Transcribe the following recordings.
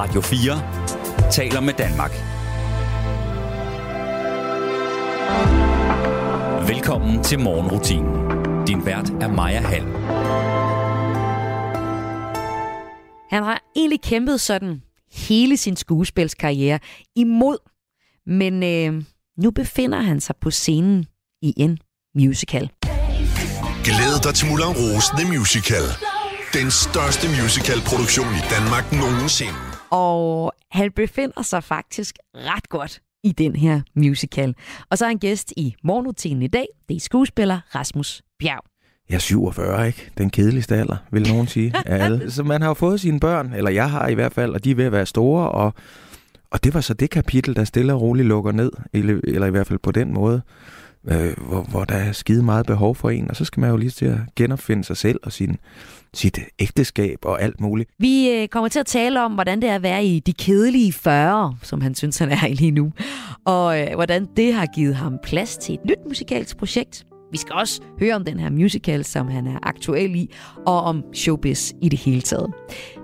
Radio 4 taler med Danmark. Velkommen til morgenrutinen. Din vært er Maja Hall. Han har egentlig kæmpet sådan hele sin skuespilskarriere imod, men øh, nu befinder han sig på scenen i en musical. Glæd dig til Moulin Rouge The Musical. Den største musicalproduktion i Danmark nogensinde. Og han befinder sig faktisk ret godt i den her musical. Og så er han gæst i morgenrutinen i dag. Det er skuespiller Rasmus Bjerg. Jeg er 47, ikke? Den kedeligste alder, vil nogen sige. Af alle. Så man har jo fået sine børn, eller jeg har i hvert fald, og de er ved at være store, og, og det var så det kapitel, der stille og roligt lukker ned, eller, eller i hvert fald på den måde, øh, hvor, hvor der er skide meget behov for en, og så skal man jo lige til at genopfinde sig selv og sin, sit ægteskab og alt muligt. Vi øh, kommer til at tale om, hvordan det er at være i de kedelige 40, som han synes, han er i lige nu. Og øh, hvordan det har givet ham plads til et nyt musikalsk projekt. Vi skal også høre om den her musical, som han er aktuel i, og om showbiz i det hele taget.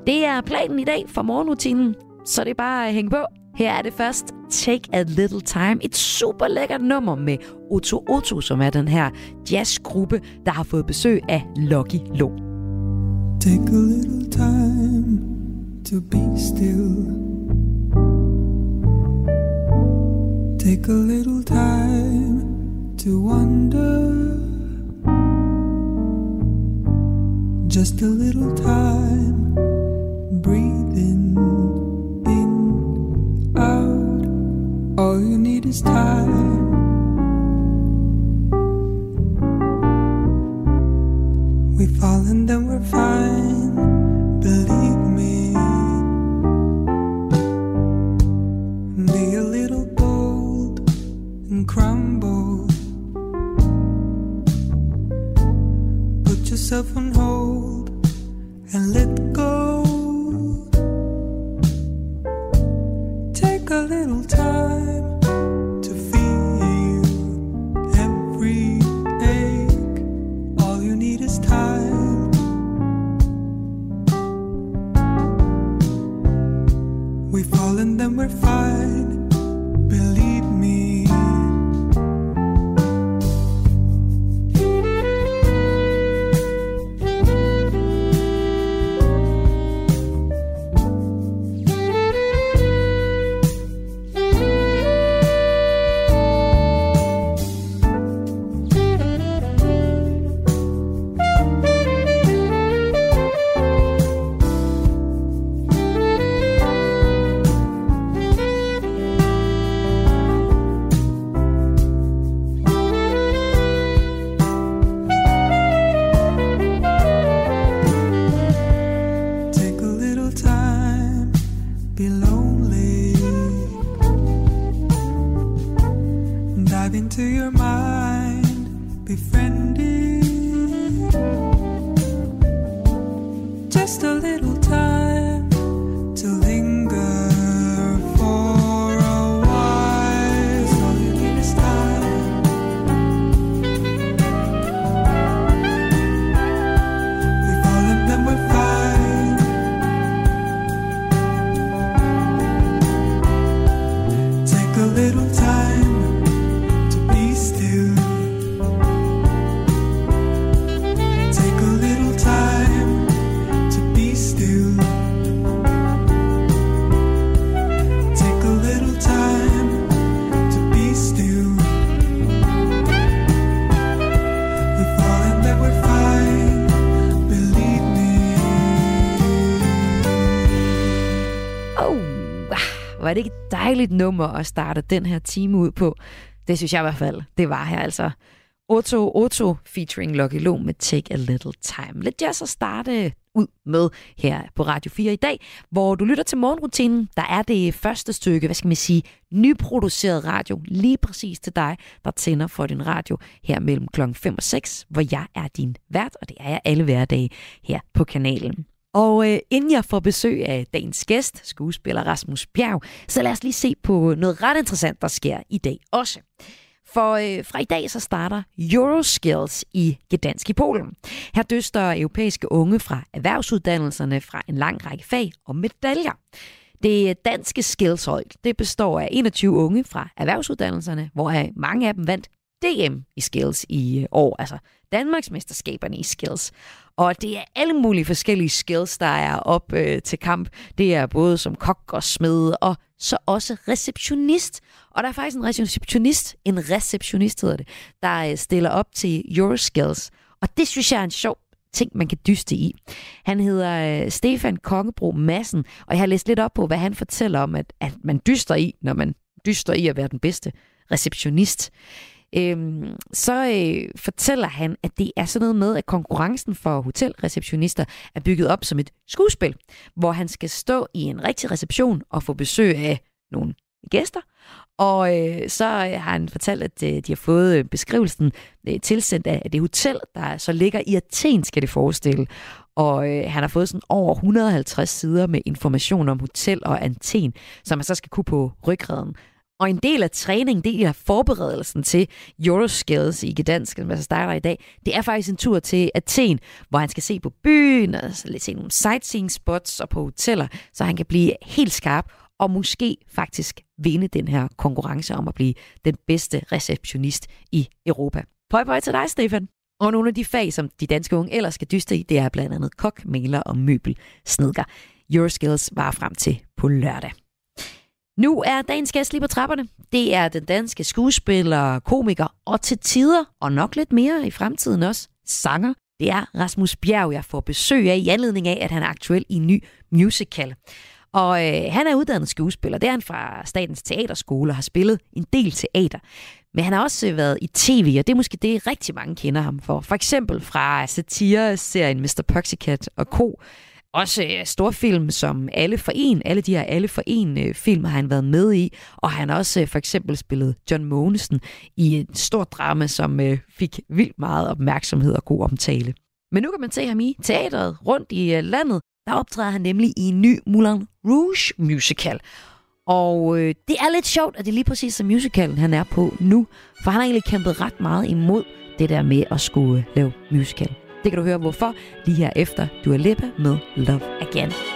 Det er planen i dag for morgenrutinen, så det er bare at hænge på. Her er det først Take a Little Time, et super lækkert nummer med Otto Otto, som er den her jazzgruppe, der har fået besøg af Lucky Lo. Take a little time to be still. Take a little time to wonder. Just a little time breathing in, out. All you need is time. Just a little time dejligt nummer at starte den her time ud på? Det synes jeg i hvert fald, det var her altså. Otto Otto featuring Lucky Lo med Take a Little Time. Lidt jazz at starte ud med her på Radio 4 i dag, hvor du lytter til morgenrutinen. Der er det første stykke, hvad skal man sige, nyproduceret radio, lige præcis til dig, der tænder for din radio her mellem klokken 5 og 6, hvor jeg er din vært, og det er jeg alle hverdage her på kanalen. Og øh, inden jeg får besøg af dagens gæst, skuespiller Rasmus Bjerg, så lad os lige se på noget ret interessant, der sker i dag også. For øh, fra i dag så starter Euroskills i Gdansk i Polen. Her døster europæiske unge fra erhvervsuddannelserne fra en lang række fag og medaljer. Det danske skillshold, det består af 21 unge fra erhvervsuddannelserne, hvor mange af dem vandt DM i skills i øh, år, altså Danmarks mesterskaberne i skills. Og det er alle mulige forskellige skills, der er op øh, til kamp. Det er både som kok og smed, og så også receptionist. Og der er faktisk en receptionist, en receptionist hedder det, der øh, stiller op til Euroskills. Og det synes jeg er en sjov ting, man kan dyste i. Han hedder øh, Stefan Kongebro Madsen, og jeg har læst lidt op på, hvad han fortæller om, at, at man dyster i, når man dyster i at være den bedste receptionist. Øhm, så øh, fortæller han, at det er sådan noget med, at konkurrencen for hotelreceptionister er bygget op som et skuespil, hvor han skal stå i en rigtig reception og få besøg af nogle gæster. Og øh, så øh, har han fortalt, at øh, de har fået øh, beskrivelsen øh, tilsendt af, af det hotel, der så ligger i Athen, skal det forestille. Og øh, han har fået sådan over 150 sider med information om hotel og Athen, som man så skal kunne på ryggraden. Og en del af træningen, det er forberedelsen til Euroskills i Gdansk, som altså starter i dag, det er faktisk en tur til Athen, hvor han skal se på byen og lidt se nogle sightseeing spots og på hoteller, så han kan blive helt skarp og måske faktisk vinde den her konkurrence om at blive den bedste receptionist i Europa. Pøj, pøj til dig, Stefan. Og nogle af de fag, som de danske unge ellers skal dyste i, det er blandt andet kok, maler og møbelsnedker. Euroskills var frem til på lørdag. Nu er dagens gæst lige på trapperne. Det er den danske skuespiller, komiker og til tider, og nok lidt mere i fremtiden også, sanger. Det er Rasmus Bjerg, jeg får besøg af i anledning af, at han er aktuel i en ny musical. Og øh, han er uddannet skuespiller. Det er han fra Statens Teaterskole og har spillet en del teater. Men han har også været i tv, og det er måske det, rigtig mange kender ham for. For eksempel fra satire-serien Mr. Poxycat og Co., også øh, storfilm som Alle for En. Alle de her Alle for En øh, film har han været med i. Og han har også øh, for eksempel spillet John Mogensen i et stort drama, som øh, fik vildt meget opmærksomhed og god omtale. Men nu kan man se ham i teateret rundt i øh, landet. Der optræder han nemlig i en ny Moulin Rouge musical. Og øh, det er lidt sjovt, at det er lige præcis som musicalen, han er på nu. For han har egentlig kæmpet ret meget imod det der med at skulle øh, lave musical. Det kan du høre hvorfor lige her efter Dua Lipa med Love Again.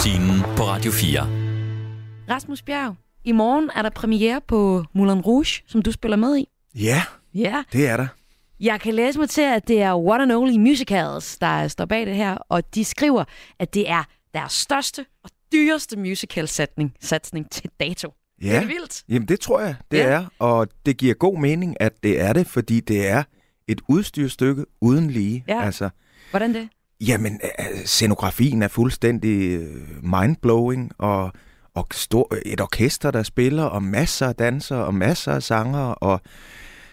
Morgenrutinen på Radio 4. Rasmus Bjerg, i morgen er der premiere på Moulin Rouge, som du spiller med i. Ja, Ja. det er der. Jeg kan læse mig til, at det er One and Only Musicals, der står bag det her, og de skriver, at det er deres største og dyreste musical-satsning satsning til dato. Ja. Det er vildt. Jamen, det tror jeg, det Ja. ja. er. Og det giver god mening, at det er det, fordi det er et udstyrstykke uden lige. Ja. Altså, Hvordan det? Jamen, scenografien er fuldstændig øh, mindblowing, og, og stor, et orkester, der spiller, og masser af dansere, og masser af sangere, og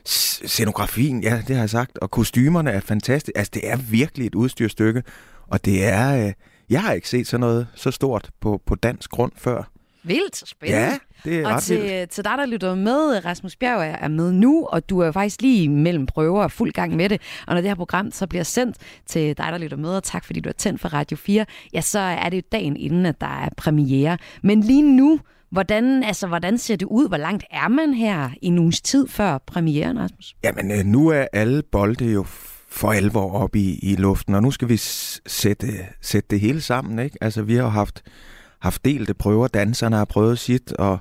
scenografien, ja, det har jeg sagt, og kostymerne er fantastiske. Altså, det er virkelig et udstyrstykke, og det er... Øh, jeg har ikke set sådan noget så stort på, på dansk grund før. Vildt spændende. Ja, det er Og ret vildt. til, til dig, der lytter med, Rasmus Bjerg er- med nu, og du er faktisk lige mellem prøver og fuld gang med det. Og når det her program så bliver sendt til dig, der lytter med, og tak fordi du er tændt for Radio 4, ja, så er det jo dagen inden, at der er premiere. Men lige nu, hvordan, altså, hvordan ser det ud? Hvor langt er man her i en uges tid før premieren, Rasmus? Jamen, øh, nu er alle bolde jo for alvor op i, i luften, og nu skal vi sætte, sætte det hele sammen, ikke? Altså, vi har haft, haft delte prøver. Danserne har prøvet sit, og,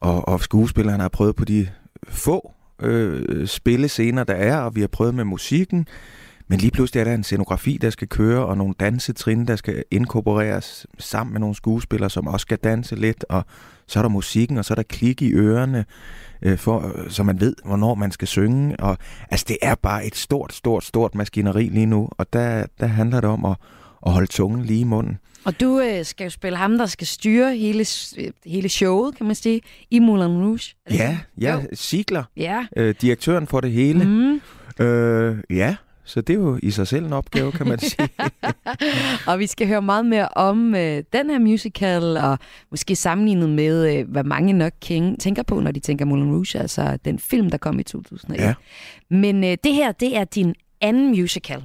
og, og skuespillerne har prøvet på de få øh, spillescener, der er, og vi har prøvet med musikken. Men lige pludselig er der en scenografi, der skal køre, og nogle dansetrin, der skal inkorporeres sammen med nogle skuespillere, som også skal danse lidt, og så er der musikken, og så er der klik i ørerne, øh, for, så man ved, hvornår man skal synge. Og, altså, det er bare et stort, stort, stort maskineri lige nu, og der, der handler det om at, at holde tungen lige i munden. Og du øh, skal jo spille ham, der skal styre hele, øh, hele showet, kan man sige, i Moulin Rouge. Ja, ja, Jo. Sigler, Ja. øh, direktøren for det hele. Mm. Øh, ja, så det er jo i sig selv en opgave, kan man sige. og vi skal høre meget mere om øh, den her musical, og måske sammenlignet med, øh, hvad mange nok tænker på, når de tænker Moulin Rouge, altså den film, der kom i 2001. Ja. Men øh, det her, det er din anden musical.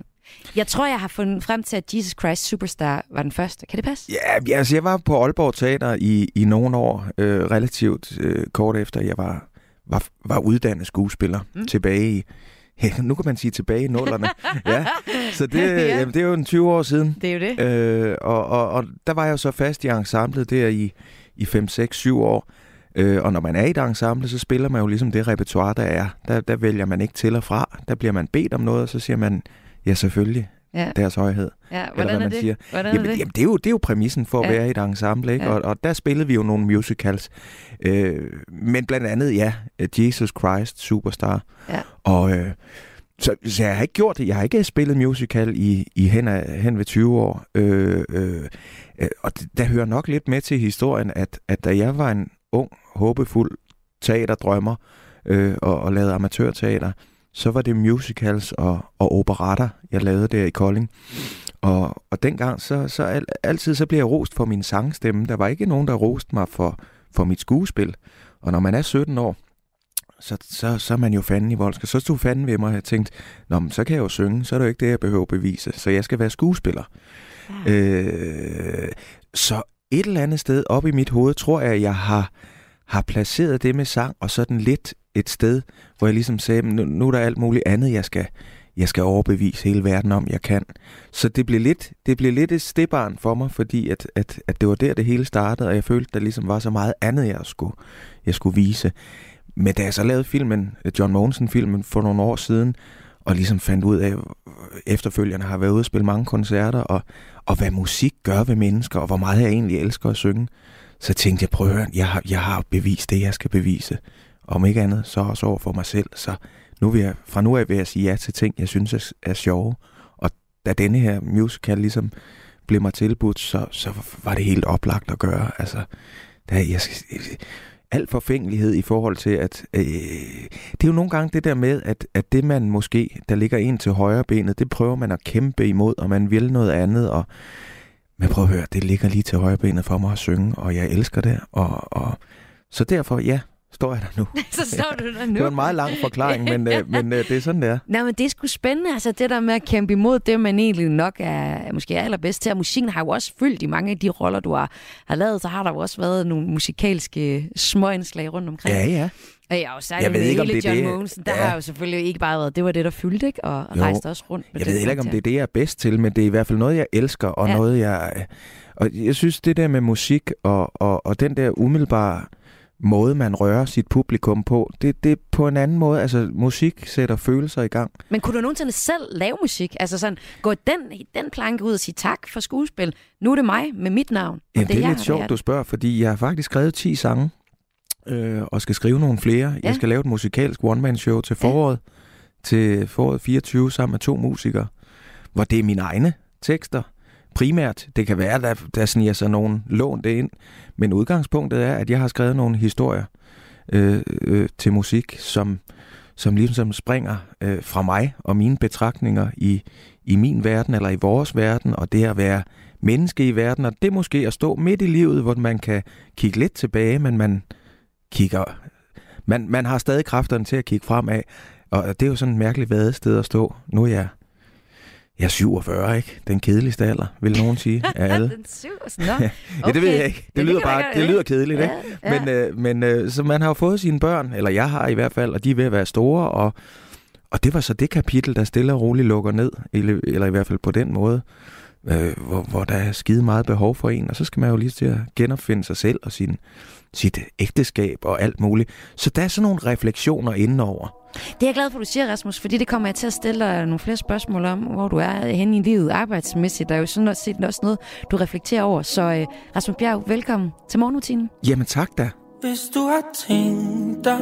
Jeg tror, jeg har fundet frem til, at Jesus Christ Superstar var den første. Kan det passe? Ja, ja, altså jeg var på Aalborg Teater i, i nogle år, øh, relativt øh, kort efter jeg var, var, var uddannet skuespiller mm. tilbage i, ja, nu kan man sige tilbage i nullerne. ja, så det, ja. jamen, det er jo en 20 år siden. Det er jo det. Øh, og, og, og der var jeg jo så fast i ensemblet der i, i 5, 6, 7 år. Øh, og når man er i et ensemble, så spiller man jo ligesom det repertoire, der er. Der, der vælger man ikke til og fra. Der bliver man bedt om noget, og så siger man, ja selvfølgelig, Ja, deres højhed. ja. hvad Hvordan er man det? siger. Hvordan er Jamen, det? jamen det, er jo, det er jo præmissen for at Ja. være i et ensemble, ikke? Ja. Og, og der spillede vi jo nogle musicals. Øh, men blandt andet, ja, Jesus Christ Superstar. Ja. Og øh, så, så jeg har ikke gjort det. Jeg har ikke spillet musical i, i hen, af, hen ved 20 år. Øh, øh, øh, og det, der hører nok lidt med til historien, at, at da jeg var en ung, håbefuld teaterdrømmer øh, og, og lavede amatørteater, så var det musicals og, og operatter, jeg lavede der i Kolding. Og, og dengang, så, så al, altid så blev jeg rost for min sangstemme. Der var ikke nogen, der roste mig for, for mit skuespil. Og når man er 17 år, så, så, så er man jo fanden i voldsk. Så stod fanden ved mig, og jeg tænkte, Nå, men så kan jeg jo synge, så er det jo ikke det, jeg behøver at bevise. Så jeg skal være skuespiller. Ja. Øh, så et eller andet sted op i mit hoved, tror jeg, jeg har, har placeret det med sang, og sådan lidt et sted, hvor jeg ligesom sagde, nu, nu er der alt muligt andet, jeg skal, jeg skal overbevise hele verden om, jeg kan. Så det blev lidt, det blev lidt et stebarn for mig, fordi at, at, at det var der, det hele startede, og jeg følte, der ligesom var så meget andet, jeg skulle, jeg skulle vise. Men da jeg så lavede filmen, John Mogensen-filmen for nogle år siden, og ligesom fandt ud af, efterfølgende har været ude og spille mange koncerter, og, og hvad musik gør ved mennesker, og hvor meget jeg egentlig elsker at synge, så tænkte jeg, prøv at høre, jeg har, jeg har bevist det, jeg skal bevise. Om ikke andet, så også over for mig selv. Så nu vil jeg, fra nu af vil jeg sige ja til ting, jeg synes er, er sjove. Og da denne her musical ligesom blev mig tilbudt, så, så var det helt oplagt at gøre. Altså, der, jeg, al forfængelighed i forhold til, at øh, det er jo nogle gange det der med, at, at det man måske, der ligger en til højre benet, det prøver man at kæmpe imod, og man vil noget andet, og men prøv at høre, det ligger lige til højre benet for mig at synge, og jeg elsker det, og, og så derfor, ja, står jeg der nu. så står du der nu. Det var en meget lang forklaring, men, øh, men øh, det er sådan, det er. Nej, men det er sgu spændende, altså det der med at kæmpe imod det, man egentlig nok er måske er allerbedst til. Og musikken har jo også fyldt i mange af de roller, du har, har lavet. Så har der jo også været nogle musikalske småindslag rundt omkring. Ja, ja. Og jeg, også Jeg ved ikke, om det er John det- der Ja. har jo selvfølgelig ikke bare været, det var det, der fyldte, ikke? Og Jo. rejste også rundt med Jeg ved heller ikke, om det er det, jeg er bedst til, men det er i hvert fald noget, jeg elsker, og Ja. ja. noget, jeg... Og jeg synes, det der med musik, og, og, og den der umiddelbare måde, man rører sit publikum på, det, det er på en anden måde. Altså, musik sætter følelser i gang. Men kunne du nogensinde selv lave musik? Altså sådan, gå den, den planke ud og sige tak for skuespil. Nu er det mig med mit navn. Jamen, det er jeg, lidt sjovt, du spørger, fordi jeg har faktisk skrevet 10 sange, øh, og skal skrive nogle flere. Ja. Jeg skal lave et musikalsk one-man-show til foråret, til foråret 24, sammen med to musikere, hvor det er mine egne tekster. Primært, det kan være, der, der sniger sig nogen lån det ind, men udgangspunktet er, at jeg har skrevet nogle historier øh, øh, til musik, som, som ligesom springer øh, fra mig og mine betragtninger i, i min verden, eller i vores verden, og det at være menneske i verden, og det måske at stå midt i livet, hvor man kan kigge lidt tilbage, men man kigger... Man, man har stadig kræfterne til at kigge fremad, og det er jo sådan et mærkeligt vadested at stå. Nu er jeg, jeg er 47, ikke? Den kedeligste alder, vil nogen sige, af alle. Den Nå, Ja, det ved jeg ikke. Det, det lyder bare, det lyder kedeligt, ikke? Ja, ja. Men, øh, men øh, så man har jo fået sine børn, eller jeg har i hvert fald, og de er ved at være store, og, og det var så det kapitel, der stille og roligt lukker ned, eller, eller i hvert fald på den måde, øh, hvor, hvor der er skide meget behov for en, og så skal man jo lige til at genopfinde sig selv og sin, sit ægteskab og alt muligt. Så der er sådan nogle refleksioner indenover. Det er jeg glad for, du siger, Rasmus, fordi det kommer jeg til at stille dig nogle flere spørgsmål om, hvor du er henne i livet arbejdsmæssigt. Der er jo sådan set også noget, du reflekterer over. Så øh, Rasmus Bjerg, velkommen til morgenrutinen. Jamen tak da. Hvis du har tænkt dig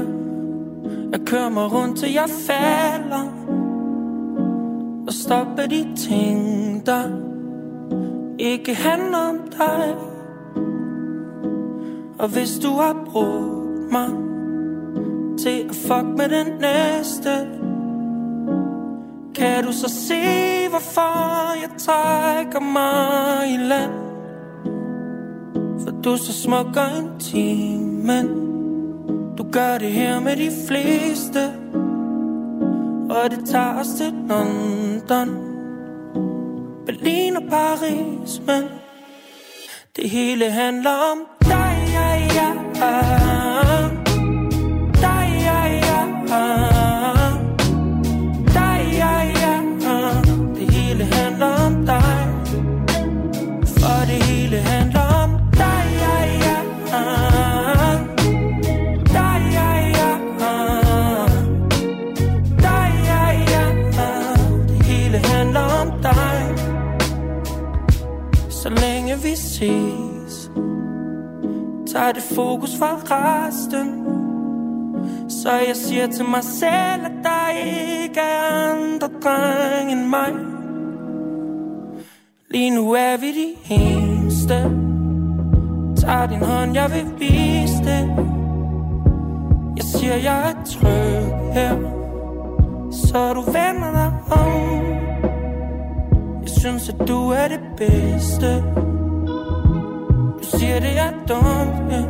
At køre mig rundt til jeg falder Og stoppe de ting der Ikke handler om dig Og hvis du har brugt mig til at fuck med den næste. Kan du så se hvorfor jeg trækker mig i land? For du er så smuk og intim Men du gør det her med de fleste. Og det tager os til London. Berlin og Paris Men det hele handler om dig, ja, ja. ja. Ses, tager det fokus fra resten. Så jeg siger til mig selv, at der ikke er andre drenge end mig. Lige nu er vi de eneste. Tag din hånd, jeg vil vise det. Jeg siger, jeg er tryg her. Så du vender dig om. Jeg synes, at du er det bedste siger, det er dumt, ja.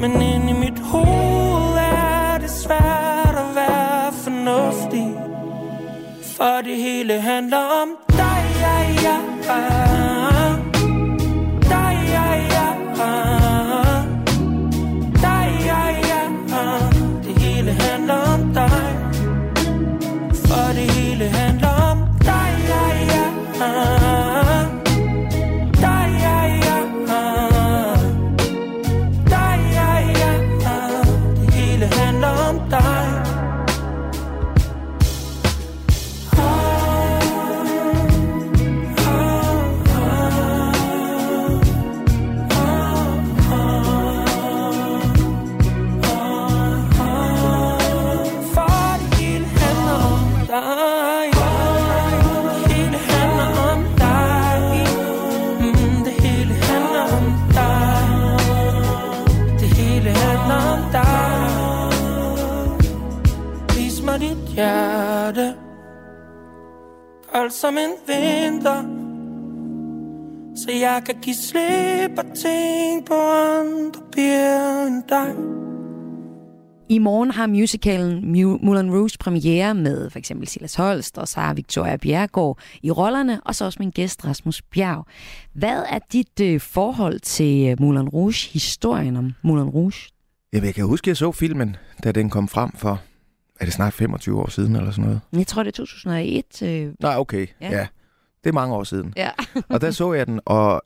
Men inde i mit hoved er det svært at være fornuftig for det hele handler om dig, ja, ja. ja. Som en vinter Så jeg kan give slip og tænke på andre piger end dig I morgen har musicalen Mu- Moulin Rouge premiere med for eksempel Silas Holst og Sara Victoria Bjergård i rollerne, og så også min gæst Rasmus Bjerg. Hvad er dit øh, forhold til øh, Moulin Rouge, historien om Moulin Rouge? Jamen, jeg kan huske, at jeg så filmen, da den kom frem for, er det snart 25 år siden eller sådan noget? Jeg tror, det er 2001. Øh, Nej, okay. Ja. Ja. Det er mange år siden. ja. Og der så jeg den, og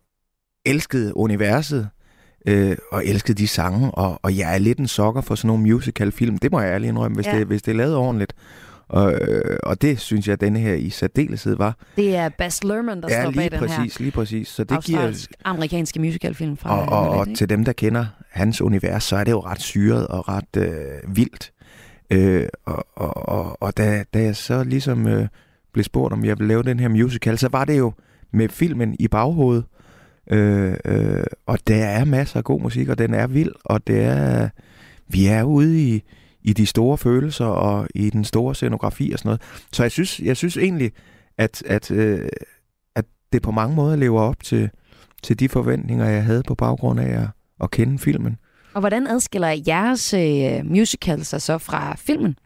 elskede universet, øh, og elskede de sange, og, og jeg er lidt en sokker for sådan nogle musical-film. Det må jeg ærligt indrømme, hvis, Ja. det, hvis det er lavet ordentligt. Og, øh, og det synes jeg, at denne her i særdeleshed var. Det er Baz Luhrmann, der ja, står bag den her præcis, lige præcis. Så det giver, australsk-amerikanske musicalfilm fra og, og, og til dem, der kender hans univers, så er det jo ret syret og ret øh, vildt. Øh, og og, og, og da, da jeg så ligesom øh, blev spurgt, om jeg ville lave den her musical, så var det jo med filmen i baghovedet. Øh, øh, og der er masser af god musik, og den er vild, og det er, vi er ude i, i de store følelser og i den store scenografi og sådan noget. Så jeg synes, jeg synes egentlig, at, at, øh, at det på mange måder lever op til, til de forventninger, jeg havde på baggrund af at, at kende filmen. Og hvordan adskiller jeres øh, musical sig så fra filmen?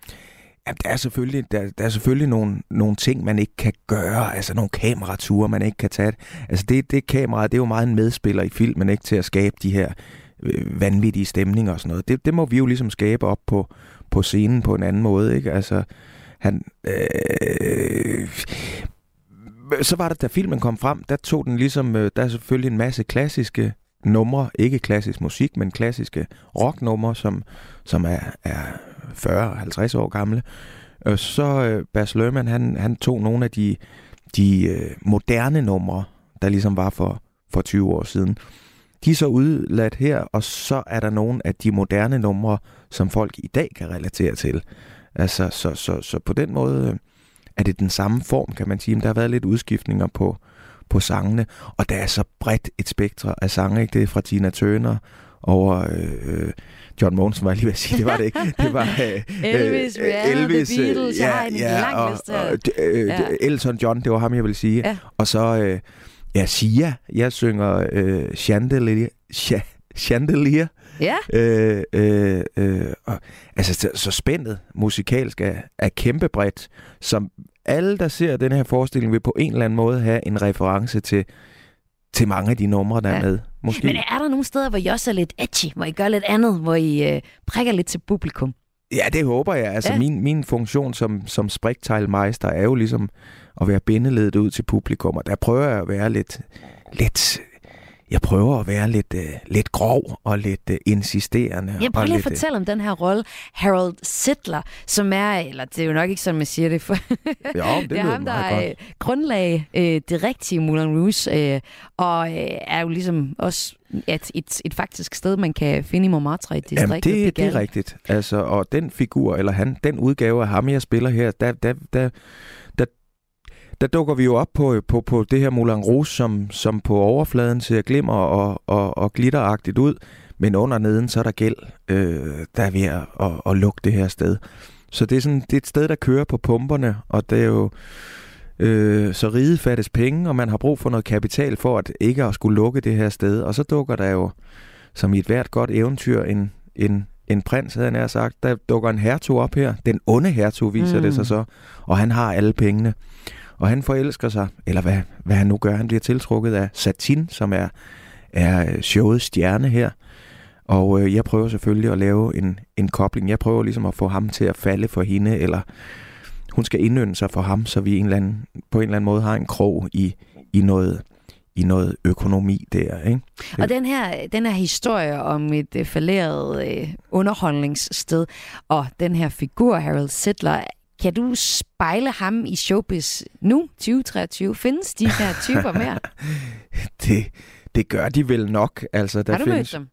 Jamen, der er selvfølgelig, der, der er selvfølgelig nogle, nogle ting, man ikke kan gøre. Altså nogle kamerature, man ikke kan tage. Altså det, det kamera, det er jo meget en medspiller i filmen, ikke til at skabe de her øh, vanvittige stemninger og sådan noget. Det, det må vi jo ligesom skabe op på, på scenen på en anden måde, ikke? Altså, han... Øh, så var det, da filmen kom frem, der tog den ligesom, øh, der er selvfølgelig en masse klassiske numre, ikke klassisk musik, men klassiske rocknumre, som, som er, er 40-50 år gamle. Og så øh, Bas Lerman, han, han tog nogle af de, de øh, moderne numre, der ligesom var for, for 20 år siden. De er så udladt her, og så er der nogle af de moderne numre, som folk i dag kan relatere til. Altså, så, så, så på den måde øh, er det den samme form, kan man sige. Men der har været lidt udskiftninger på, på sangene, og der er så bredt et spektre af sange, ikke? Det er fra Tina Turner over øh, John Monsen, var jeg lige ved at sige, det var det ikke. Det var øh, Elvis, øh, Rihanna, The Beatles, jeg har en lang og, liste og, øh, Ja. Elton John, det var ham, jeg ville sige. Ja. Og så, øh, ja, Sia, jeg synger øh, Chandelier, Cha- Chandelier, Ja, Øh, øh, øh, og, altså, så, så spændet musikalsk er, er kæmpe bredt, som alle, der ser den her forestilling, vil på en eller anden måde have en reference til, til mange af de numre, der Ja. er med. Måske. men er der nogle steder, hvor I også er lidt edgy, hvor I gør lidt andet, hvor I øh, prikker lidt til publikum? Ja, det håber jeg. Altså, Ja. min, min funktion som, som sprigteilmeister er jo ligesom at være bindeledet ud til publikum, og der prøver jeg at være lidt, lidt jeg prøver at være lidt, øh, lidt grov og lidt øh, insisterende. Jeg prøver lige at lidt, øh, fortælle om den her rolle, Harold Sittler, som er, eller det er jo nok ikke sådan, man siger det, for Jo, det, det er ham, der meget øh, grundlagde øh, det rigtige Moulin Rouge, øh, og øh, er jo ligesom også et, et, et faktisk sted, man kan finde i Montmartre i Jamen, distriktet. det, det Pigalle. er rigtigt. Altså, og den figur, eller han, den udgave af ham, jeg spiller her, der, der, der, der, dukker vi jo op på, på, på det her Moulin Rouge, som, som på overfladen ser glimmer og, og, og glitteragtigt ud, men under neden, så er der gæld, øh, der er ved at, at, at lukke det her sted. Så det er, sådan, det er et sted, der kører på pumperne, og det er jo... Øh, så riget fattes penge, og man har brug for noget kapital for at ikke at skulle lukke det her sted. Og så dukker der jo, som i et hvert godt eventyr, en, en, en prins, havde jeg nær sagt. Der dukker en hertug op her. Den onde hertug viser Mm. mm. det sig så. Og han har alle pengene. Og han forelsker sig, eller hvad, hvad han nu gør. Han bliver tiltrukket af Satin, som er, er øh, showets stjerne her. Og øh, jeg prøver selvfølgelig at lave en, en kobling. Jeg prøver ligesom at få ham til at falde for hende, eller hun skal indønde sig for ham, så vi en eller anden, på en eller anden måde har en krog i, i, noget, i noget økonomi der. Ikke? Og den her, den her historie om et øh, falderet øh, underholdningssted, og den her figur, Harold Sittler, kan du spejle ham i showbiz nu, 2023? Findes de her typer mere? Det, det gør de vel nok. Altså, der Har du mødt findes, dem?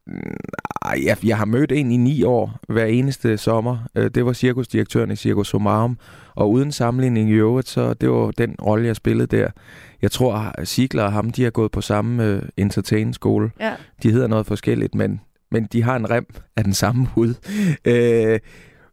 Ej, jeg, jeg har mødt en i ni år hver eneste sommer. Øh, Det var cirkusdirektøren i Circus Somarum. Og uden sammenligning i øvrigt, så det var den rolle, jeg spillede der. Jeg tror, at Sigler og ham, de har gået på samme uh, entertain-skole. Ja. De hedder noget forskelligt, men, men de har en rem af den samme hud. Øh,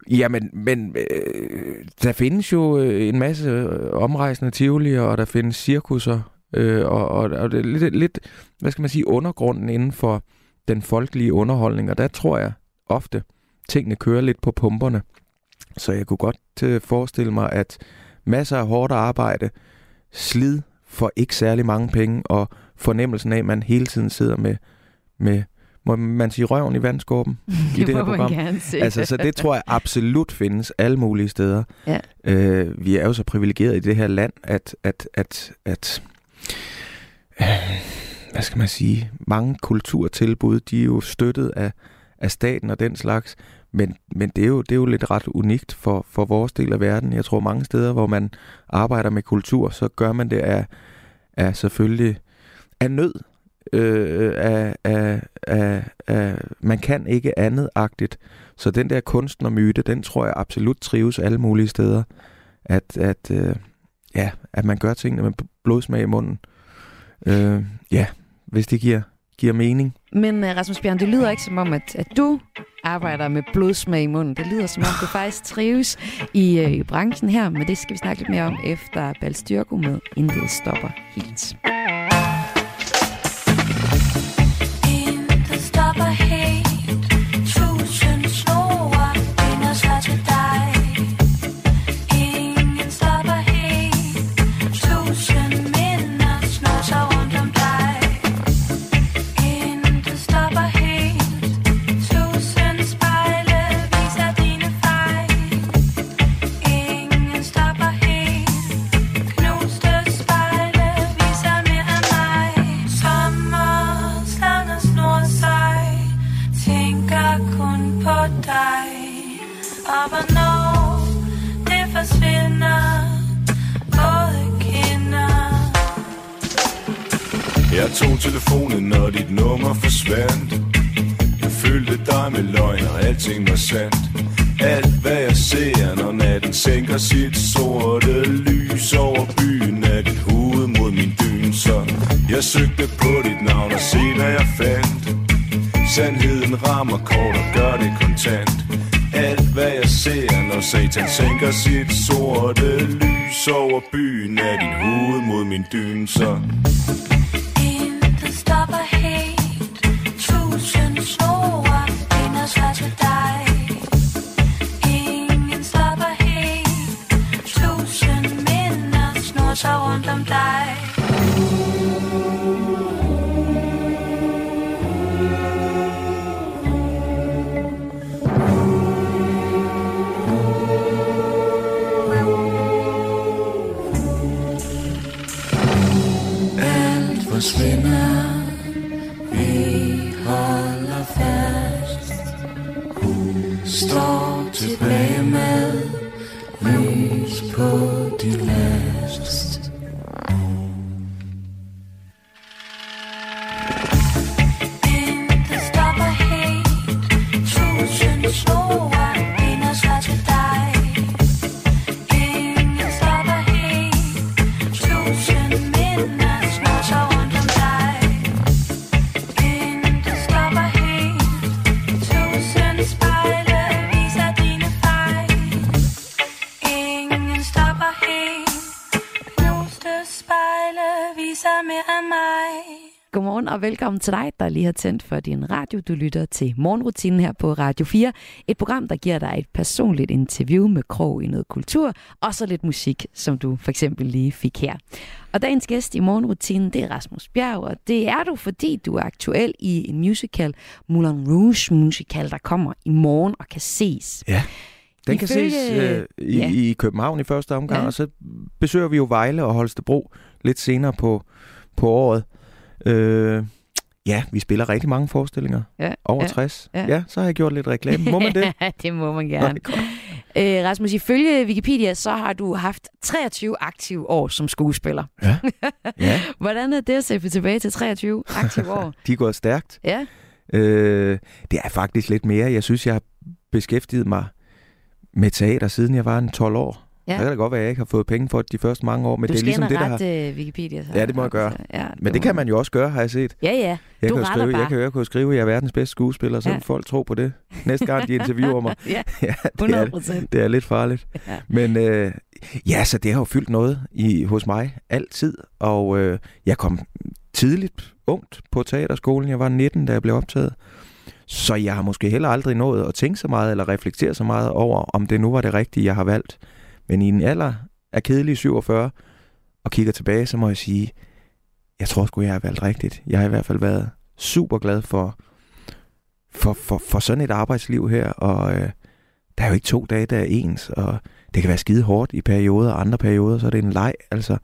Jamen, men øh, der findes jo øh, en masse øh, omrejsende tivoli, og der findes cirkusser, øh, og, og, og det er lidt, lidt, hvad skal man sige, undergrunden inden for den folkelige underholdning, og der tror jeg ofte, tingene kører lidt på pumperne. Så jeg kunne godt øh, forestille mig, at masser af hårdt arbejde, slid for ikke særlig mange penge, og fornemmelsen af, at man hele tiden sidder med, med må man sige røven i vandskåben i det, det her program. Altså, så det tror jeg absolut findes alle mulige steder. Ja. Øh, vi er jo så privilegerede i det her land, at, at, at, at øh, hvad skal man sige, mange kulturtilbud, de er jo støttet af, af staten og den slags, men, men det, er jo, det er jo lidt ret unikt for, for vores del af verden. Jeg tror mange steder, hvor man arbejder med kultur, så gør man det af, af selvfølgelig af nød, Øh, øh, af, af, af, af, man kan ikke andet-agtigt. Så den der kunstnermyte, den tror jeg absolut trives alle mulige steder. At, at, øh, ja, at man gør tingene med blodsmag i munden. Øh, ja, hvis det giver, giver mening. Men uh, Rasmus Bjørn, det lyder ikke som om, at, at du arbejder med blodsmag i munden. Det lyder som om, du faktisk trives i, uh, i branchen her, men det skal vi snakke lidt mere om efter Balstyrko med Intet stopper helt. Jeg tog telefonen, når dit nummer forsvandt. Jeg følte dig med løgn, og alting var sandt. Alt hvad jeg ser, når natten sænker sit sorte lys over byen Er dit hoved mod min dyn, så jeg søgte på dit navn og se hvad jeg fandt. Sandheden rammer kort og gør det kontant. Alt hvad jeg ser, når satan sænker sit sorte lys over byen Er din hoved mod min dyn, så sig lige har tændt for din radio. Du lytter til morgenrutinen her på Radio 4. Et program, der giver dig et personligt interview med krog i noget kultur, og så lidt musik, som du for eksempel lige fik her. Og dagens gæst i morgenrutinen, det er Rasmus Bjerg, og det er du, fordi du er aktuel i en musical, Moulin Rouge musical, der kommer i morgen og kan ses. Ja. Den kan Ifølge- ses øh, i, ja. i København i første omgang, ja. og så besøger vi jo Vejle og Holstebro lidt senere på, på året. Øh, ja, vi spiller rigtig mange forestillinger. Ja, Over ja, 60. ja. Ja. så har jeg gjort lidt reklame. Må man det? det må man gerne. er godt. Øh, Rasmus, ifølge Wikipedia, så har du haft 23 aktive år som skuespiller. Ja. ja, Hvordan er det at se tilbage til 23 aktive år? de går stærkt. Ja, Øh, det er faktisk lidt mere. Jeg synes, jeg har beskæftiget mig med teater, siden jeg var en 12 år. Ja. Så kan det godt være, at jeg ikke har fået penge for det de første mange år, men du det er ligesom det, der har... øh, Wikipedia. Så. Ja, det må jeg gøre. Ja, Men det kan man jo også gøre, har jeg set. Ja, ja. Jeg Du kan, skrive, bare. jeg, kan, jo skrive, at jeg er verdens bedste skuespiller, så Ja. folk tro på det. Næste gang, de interviewer mig. Ja, ja, det 100 er, det er lidt farligt. Ja. Men øh, ja, så det har jo fyldt noget i, hos mig altid. Og øh, jeg kom tidligt, ungt på teaterskolen. Jeg var 19, da jeg blev optaget. Så jeg har måske heller aldrig nået at tænke så meget, eller reflektere så meget over, om det nu var det rigtige, jeg har valgt. Men i en alder af kedelige 47, og kigger tilbage, så må jeg sige, jeg tror sgu, jeg har valgt rigtigt. Jeg har i hvert fald været super glad for, for, for, for sådan et arbejdsliv her, og øh, der er jo ikke to dage, der er ens, og det kan være skide hårdt i perioder, og andre perioder, så er det en leg. Altså,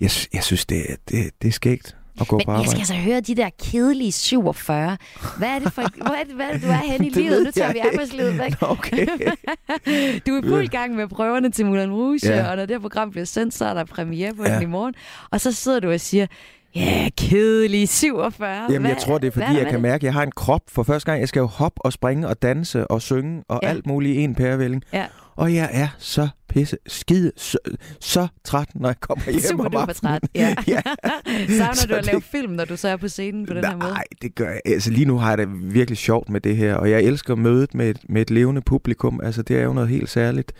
jeg, jeg synes, det, det, det er skægt at gå på Men jeg arbejde. skal altså høre de der kedelige 47. Hvad er det for, hvor er det, hvad er det, du er henne i livet? Nu tager vi arbejdslivet væk. Nå, okay. Du er i fuld gang med prøverne til Moulin Rouge, Ja. og når det her program bliver sendt, så er der premiere på Ja. den i morgen. Og så sidder du og siger, ja, kedelig 47. Jamen, Hvad- jeg tror, det er, hvad fordi jeg med kan det? mærke, at jeg har en krop for første gang. Jeg skal jo hoppe og springe og danse og synge og Ja. alt muligt i en pærevælling. Ja. Og jeg er så pisse skide så, så træt, når jeg kommer hjem Super om aftenen. træt. Ja. ja. Savner Så du at det- lave film, når du så er på scenen på den her måde? Nej, det gør jeg. Altså lige nu har jeg det virkelig sjovt med det her, og jeg elsker mødet med et, med et levende publikum. Altså det er jo noget helt særligt.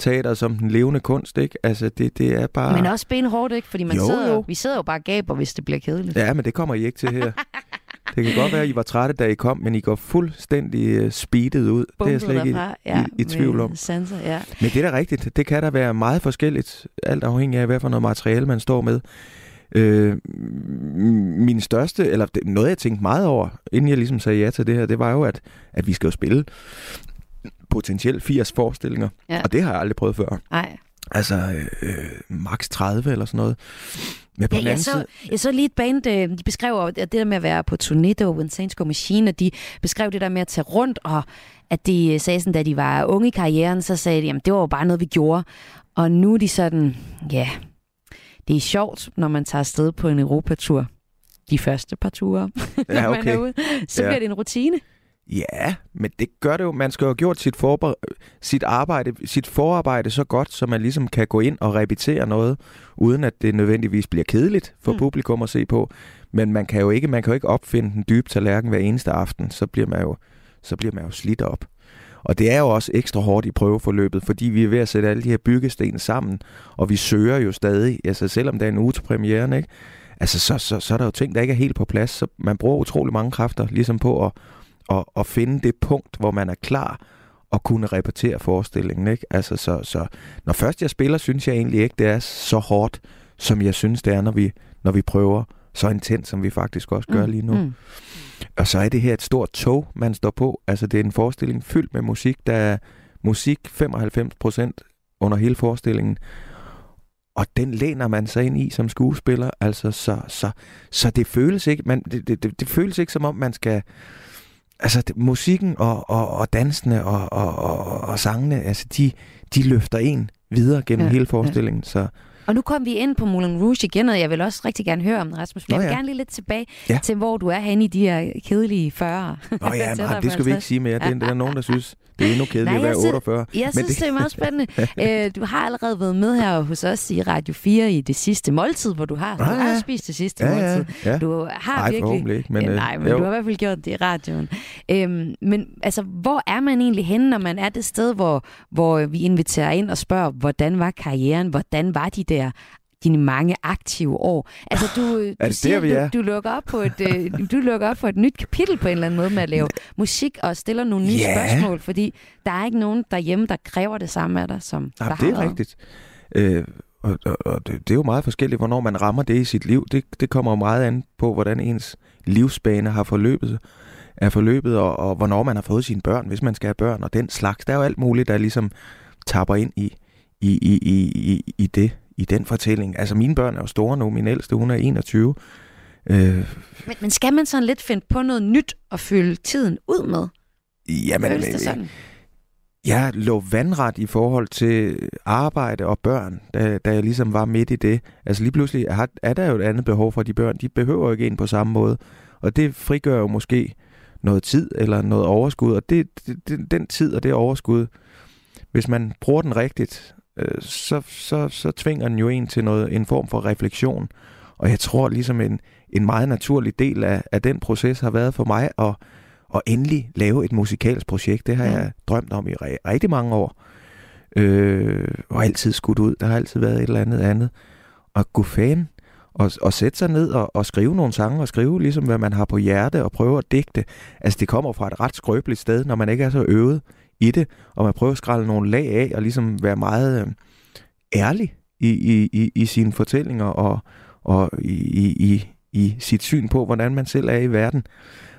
Teater som den levende kunst, ikke? Altså det, det er bare... Men også benhårdt, ikke? Fordi man Jo, sidder, jo. vi sidder jo bare gaber, hvis det bliver kedeligt. Ja, men det kommer I ikke til her. det kan godt være, at I var trætte, da I kom, men I går fuldstændig uh, speedet ud. det er jeg slet ikke i, ja, i, i tvivl om. Sanser, ja. Men det er da rigtigt. Det kan da være meget forskelligt, alt afhængig af, hvad for noget materiale man står med. Øh, min største, eller noget jeg tænkte meget over, inden jeg ligesom sagde ja til det her, det var jo, at, at vi skal jo spille potentielt 80 forestillinger. Ja. Og det har jeg aldrig prøvet før. Nej. Altså øh, øh, max 30 eller sådan noget. Men på Ja, den jeg, så, side... jeg så lige et band, øh, de beskrev det der med at være på turné, det var When Saints Go Machine, og de beskrev det der med at tage rundt, og at de sagde sådan, da de var unge i karrieren, så sagde de, jamen det var jo bare noget, vi gjorde. Og nu er de sådan, ja, det er sjovt, når man tager afsted på en Europatur. De første par ture, Ja, man er okay. ude. Så Ja. bliver det en rutine. Ja, men det gør det jo. Man skal jo have gjort sit, forber- sit, arbejde, sit forarbejde så godt, så man ligesom kan gå ind og repetere noget, uden at det nødvendigvis bliver kedeligt for Mm. publikum at se på. Men man kan jo ikke, man kan jo ikke opfinde den dybe tallerken hver eneste aften. Så bliver man jo, så bliver man jo slidt op. Og det er jo også ekstra hårdt i prøveforløbet, fordi vi er ved at sætte alle de her byggesten sammen, og vi søger jo stadig, altså selvom der er en uge til premieren, ikke? Altså, så, så, så er der jo ting, der ikke er helt på plads, så man bruger utrolig mange kræfter ligesom på at, at, at finde det punkt, hvor man er klar og kunne repetere forestillingen, ikke? Altså, så, så når først jeg spiller, synes jeg egentlig ikke, det er så hårdt, som jeg synes, det er, når vi, når vi prøver så intens, som vi faktisk også gør lige nu. Mm. Og så er det her et stort tog, man står på. Altså, det er en forestilling fyldt med musik. Der er musik 95 procent under hele forestillingen. Og den læner man sig ind i som skuespiller. Altså, så, så, så det føles ikke, man, det, det, det, det føles ikke som om, man skal... Altså, musikken og, og, og dansene og, og, og, og sangene, altså, de, de løfter en videre gennem Ja, ja, hele ja. forestillingen. Så Og nu kom vi ind på Moulin Rouge igen, og jeg vil også rigtig gerne høre om Rasmus. Men Nå jeg vil ja. gerne lige lidt tilbage Ja. til, hvor du er henne i de her kedelige 40. Nå ja, på det skal vi ikke 50. sige mere. Det er, der er nogen, der synes, det er endnu kedeligt at være jeg synes- 48. Jeg synes, det- det... er meget spændende. øh, du har allerede været med her hos os i Radio 4 i det sidste måltid, hvor du har, du Ah, ja. har spist det sidste Ja, ja, måltid. ja. Du har Nej, virkelig... ikke. Men, ja, øh, nej, men jo. du har i hvert fald gjort det i radioen. Øhm, men altså, hvor er man egentlig henne, når man er det sted, hvor, hvor vi inviterer ind og spørger, hvordan var karrieren? Hvordan var de der dine mange aktive år. Altså, du, du, det der, siger, vi er? du, du, lukker op på et, øh, du lukker op på et nyt kapitel på en eller anden måde med at lave musik og stiller nogle nye Ja. spørgsmål, fordi der er ikke nogen derhjemme, der kræver det samme af dig, som Nej, der det er rigtigt. Øh, og, og, og det, det er jo meget forskelligt, hvornår man rammer det i sit liv. Det, det kommer jo meget an på, hvordan ens livsbane har forløbet, er forløbet, og, og hvornår man har fået sine børn, hvis man skal have børn, og den slags. Der er jo alt muligt, der ligesom tapper ind i, i, i, i, i, i det, i den fortælling. Altså, mine børn er jo store nu. Min ældste, hun er 21. Øh, Men, men skal man sådan lidt finde på noget nyt at fylde tiden ud med? jamen, Føles det sådan? Jeg lå vandret i forhold til arbejde og børn, da, da jeg ligesom var midt i det. Altså lige pludselig er, er der jo et andet behov for de børn. De behøver jo ikke en på samme måde. Og det frigør jo måske noget tid eller noget overskud. Og det, det, det, den tid og det overskud, hvis man bruger den rigtigt, øh, så, så, så tvinger den jo en til noget, en form for refleksion. Og jeg tror ligesom en, en meget naturlig del af, af den proces har været for mig at, at endelig lave et musikalsk projekt. Det har Ja. jeg drømt om i rigtig mange år. Øh, og altid skudt ud. Der har altid været et eller andet andet. Og gå fan og, og sætte sig ned og, og skrive nogle sange, og skrive ligesom, hvad man har på hjerte, og prøve at digte. Altså, det kommer fra et ret skrøbeligt sted, når man ikke er så øvet i det, og man prøver at skralde nogle lag af, og ligesom være meget øh, ærlig i, i, i, i sine fortællinger, og, og i, i, i, i sit syn på, hvordan man selv er i verden.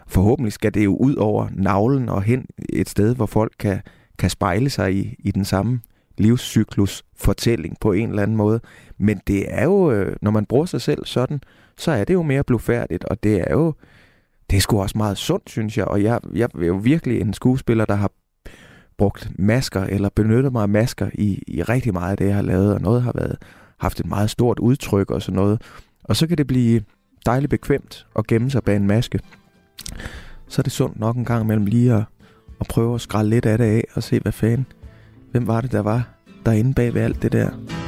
Forhåbentlig skal det jo ud over navlen og hen et sted, hvor folk kan, kan spejle sig i, i den samme livscyklus fortælling på en eller anden måde. Men det er jo, øh, når man bruger sig selv sådan, så er det jo mere blufærdigt, og det er jo, det er sgu også meget sundt, synes jeg. Og jeg, jeg er jo virkelig en skuespiller, der har brugt masker, eller benyttet mig af masker i, i rigtig meget af det, jeg har lavet, og noget har været, haft et meget stort udtryk og sådan noget. Og så kan det blive dejligt bekvemt at gemme sig bag en maske. Så er det sundt nok en gang imellem lige at, at prøve at skrælle lidt af det af, og se, hvad fanden, hvem var det, der var derinde bag ved alt det der.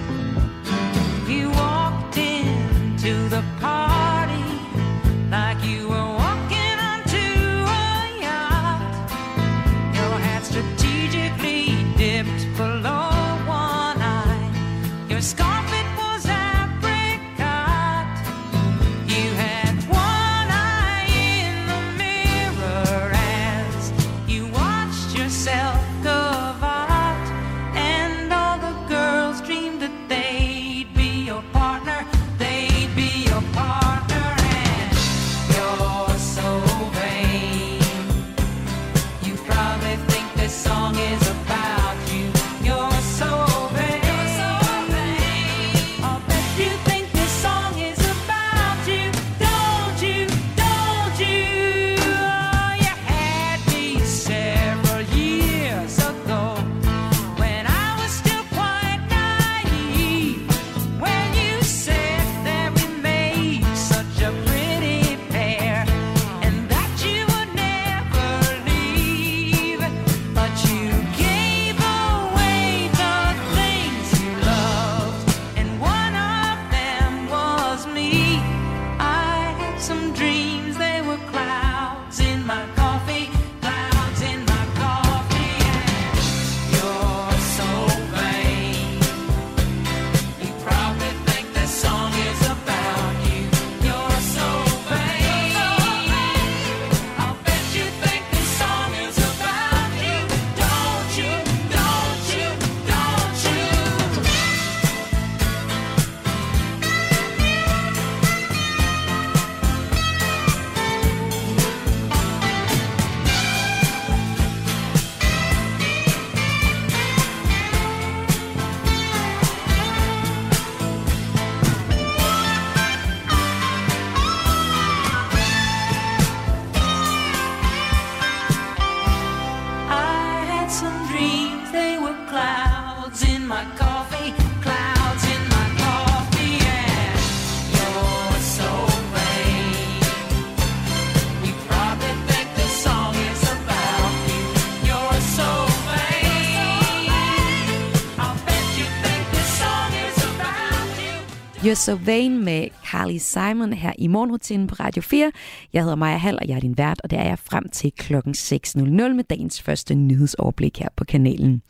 You're So Vain med Carly Simon her i morgenrutinen på Radio 4. Jeg hedder Maja Hall, og jeg er din vært, og det er jeg frem til klokken 6.00 med dagens første nyhedsoverblik her på kanalen.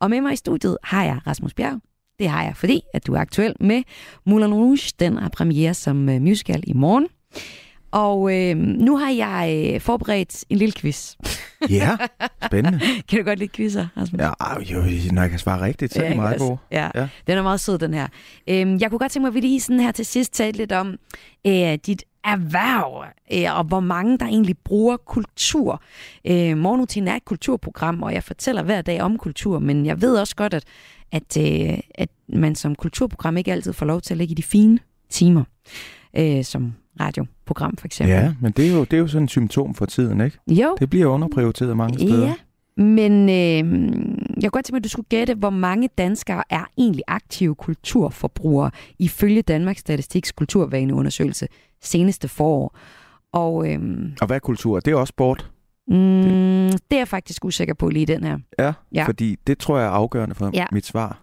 Og med mig i studiet har jeg Rasmus Bjerg. Det har jeg, fordi at du er aktuel med Moulin Rouge. Den har premiere som øh, musical i morgen. Og øh, nu har jeg øh, forberedt en lille quiz. Ja, spændende. kan du godt lide quizzer, Rasmus? Ja, jo, når jeg kan svare rigtigt, så er det ikke meget god. Ja. Ja. den er meget sød, den her. Øhm, jeg kunne godt tænke mig, at vi lige sådan her til sidst tale lidt om øh, dit erhverv, øh, og hvor mange der egentlig bruger kultur. Øh, Morgenrutinen er et kulturprogram, og jeg fortæller hver dag om kultur, men jeg ved også godt, at, at, øh, at man som kulturprogram ikke altid får lov til at ligge i de fine timer, øh, som radioprogram for eksempel. Ja, men det er, jo, det er jo sådan et symptom for tiden, ikke? Jo, Det bliver underprioriteret mange steder. Ja, men øh, jeg kunne godt tænke mig, at du skulle gætte, hvor mange danskere er egentlig aktive kulturforbrugere ifølge Danmarks Statistiks kulturvaneundersøgelse seneste forår. Og øh, Og hvad er kultur? Det er også sport. mm, det er jeg faktisk usikker på lige den her. Ja, Ja. ja. fordi det tror jeg er afgørende for Ja. ja. mit svar.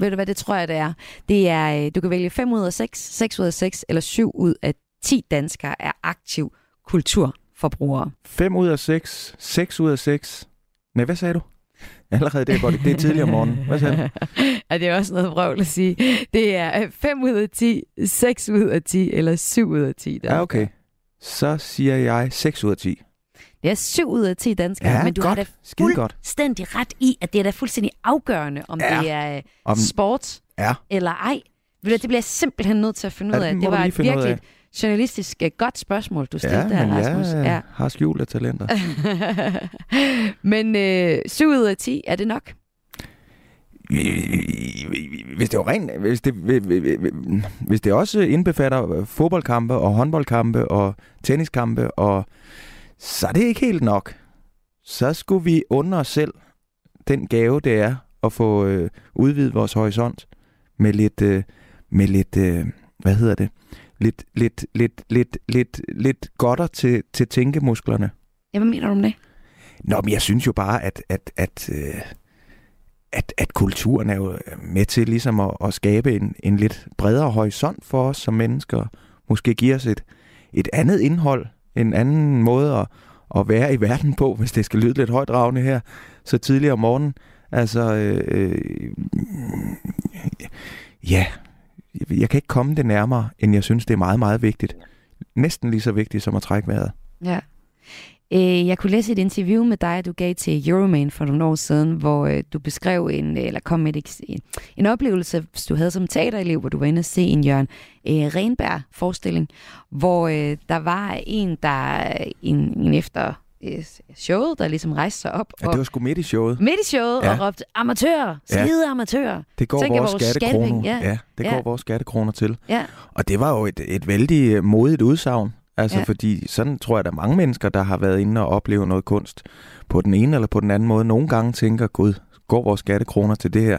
Ved du hvad, det tror jeg, det er. Det er, øh, du kan vælge 5 ud af 6, 6 ud af 6 eller 7 ud af 10 danskere er aktiv kulturforbrugere. 5 ud af 6, 6 ud af 6. Nej, hvad sagde du? Allerede det er godt. Det er tidligere om morgenen. Hvad sagde du? Ja, det er også noget vrøvl at sige. Det er 5 ud af 10, 6 ud af 10 eller 7 ud af 10 danskere. Ja, okay. Så siger jeg 6 ud af 10. Det er 7 ud af 10 danskere, Ja, men du godt. har da fuldstændig ret i, at det er da fuldstændig afgørende, om Ja. det er Om- om... sport Ja. eller ej. Det bliver jeg simpelthen nødt til at finde Ja, ud af. det var et virkelig. Journalistisk øh, godt spørgsmål, du stillede Ja, der, Rasmus. jeg har skjulte talenter. men øh, 7 ud af 10, er det nok? Hvis det, var rent, hvis, det, hvis det også indbefatter fodboldkampe og håndboldkampe og tenniskampe, og, så er det ikke helt nok. Så skulle vi under os selv den gave, det er at få øh, udvidet vores horisont med lidt, øh, med lidt øh, hvad hedder det, lidt, lidt, lidt, lidt, lidt, lidt godter til, til tænkemusklerne. Ja, hvad mener du om det? Nå, men jeg synes jo bare, at, at, at, øh, at, at kulturen er jo med til ligesom at, at skabe en, en lidt bredere horisont for os som mennesker. Måske give os et, et andet indhold, en anden måde at, at være i verden på, hvis det skal lyde lidt højdragende her, så tidligere om morgenen. Altså, øh, øh, ja, jeg kan ikke komme det nærmere, end jeg synes, det er meget, meget vigtigt. Næsten lige så vigtigt som at trække vejret. Ja. Øh, jeg kunne læse et interview med dig, du gav til Euroman for nogle år siden, hvor øh, du beskrev en, øh, eller kom med et, en, en oplevelse, du havde som teaterelev, hvor du var inde og se en Jørgen øh, Renberg-forestilling, hvor øh, der var en, der en, en efter showet, der ligesom rejste sig op Ja, og det var sgu midt i showet. midt i showet Ja. og råbte, amatører, Ja. skide amatører. Det går Tænk, at vores, vores skattekroner. ja. ja, det Ja. går vores skattekroner til. Ja, Og det var jo et, et vældig øh, modigt udsagn. Altså, Ja. ja. fordi sådan tror jeg, der er mange mennesker, der har været inde og opleve noget kunst på den ene eller på den anden måde. Nogle gange tænker, gud, går vores skattekroner til det her?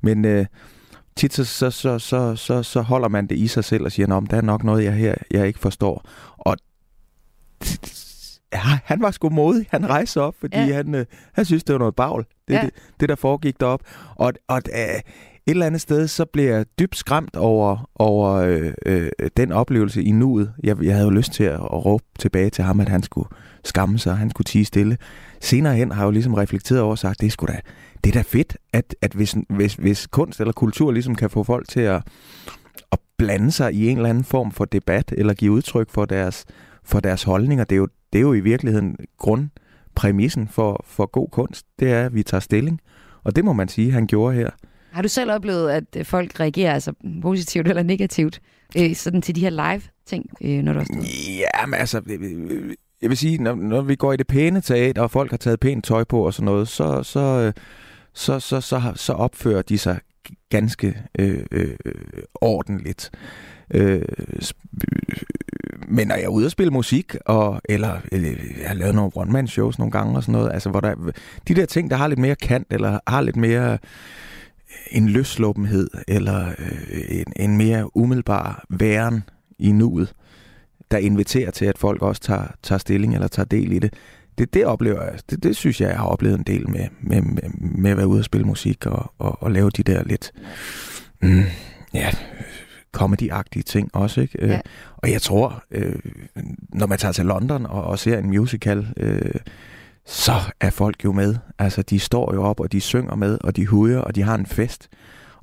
Men øh, tit så, så, så, så, så, så holder man det i sig selv og siger, men der er nok noget, jeg her, jeg ikke forstår. Og ja, han var sgu modig. Han rejste op, fordi Ja. han, øh, han synes, det var noget bagl. Det, Ja. ja. det, det, der foregik derop. Og, og øh, et eller andet sted, så blev jeg dybt skræmt over, over øh, øh, den oplevelse i nuet. Jeg, jeg havde jo lyst til at, at råbe tilbage til ham, at han skulle skamme sig, han skulle tige stille. Senere hen har jeg jo ligesom reflekteret over og sagt, det er sgu da, det er da fedt, at, at hvis, hvis, hvis kunst eller kultur ligesom kan få folk til at, at blande sig i en eller anden form for debat, eller give udtryk for deres, for deres holdninger, det er jo, det er jo i virkeligheden grundpræmissen for, for god kunst, det er, at vi tager stilling. Og det må man sige, han gjorde her. Har du selv oplevet, at øh, folk reagerer altså positivt eller negativt øh, sådan til de her live-ting, øh, når du har stået? Ja, men altså, øh, jeg vil sige, når, når vi går i det pæne teater, og folk har taget pænt tøj på og sådan noget, så, så, øh, så, så, så, så opfører de sig ganske øh, øh, øh ordentligt. Øh, øh, men når jeg er ude og spille musik, og, eller, eller jeg har lavet nogle one-man-shows nogle gange og sådan noget, altså hvor der, de der ting, der har lidt mere kant, eller har lidt mere en løslåbenhed, eller øh, en, en mere umiddelbar væren i nuet, der inviterer til, at folk også tager, tager stilling eller tager del i det. Det, det oplever jeg. Det, det synes jeg, jeg har oplevet en del med, med, med, med at være ude og spille musik og, og, og lave de der lidt mm, ja, comedy-agtige ting også. Ikke? Ja. Øh, Og jeg tror, øh, når man tager til London og, og ser en musical, øh, så er folk jo med. Altså, de står jo op, og de synger med, og de hujer, og de har en fest.